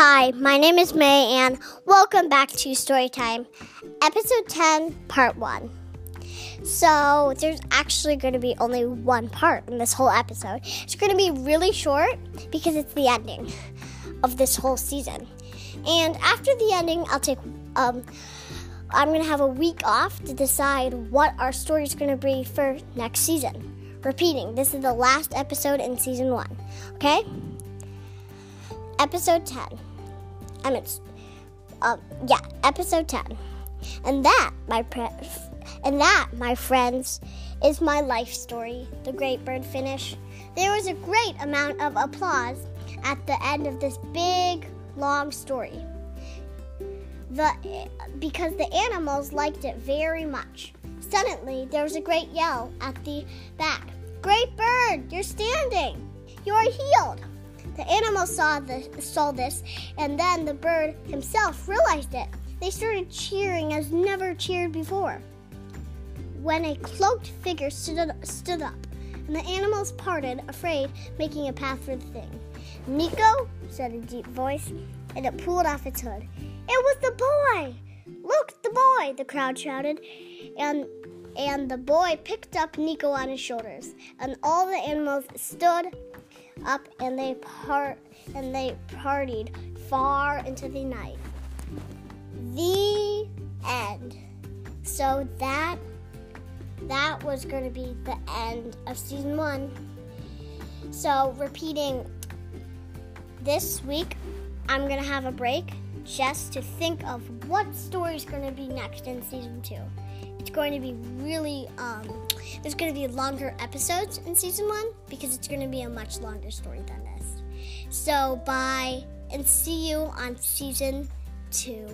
Hi, my name is May, and welcome back to Storytime, Episode 10, Part 1. So, there's actually going to be only one part in this whole episode. It's going to be really short because it's the ending of this whole season. And after the ending, I'll take, um, I'm going to have a week off to decide what our story is going to be for next season. Repeating, this is the last episode in season one, okay? episode 10. I mean, um, yeah, episode 10. And that, my pre- and that, my friends, is my life story, The Great Bird Finish. There was a great amount of applause at the end of this big, long story. The, because the animals liked it very much. Suddenly, there was a great yell at the back. Great bird, you're standing. You are healed. The animals saw, the, saw this, and then the bird himself realized it. They started cheering as never cheered before. When a cloaked figure stood, stood up, and the animals parted, afraid, making a path for the thing. Nico, said a deep voice, and it pulled off its hood. It was the boy! Look, the boy! The crowd shouted, and and the boy picked up Nico on his shoulders, and all the animals stood up and they part and they partied far into the night. The end. So that that was going to be the end of season 1. So repeating this week I'm going to have a break just to think of what story is going to be next in season 2. It's going to be really um there's going to be longer episodes in season one because it's going to be a much longer story than this. So, bye and see you on season two.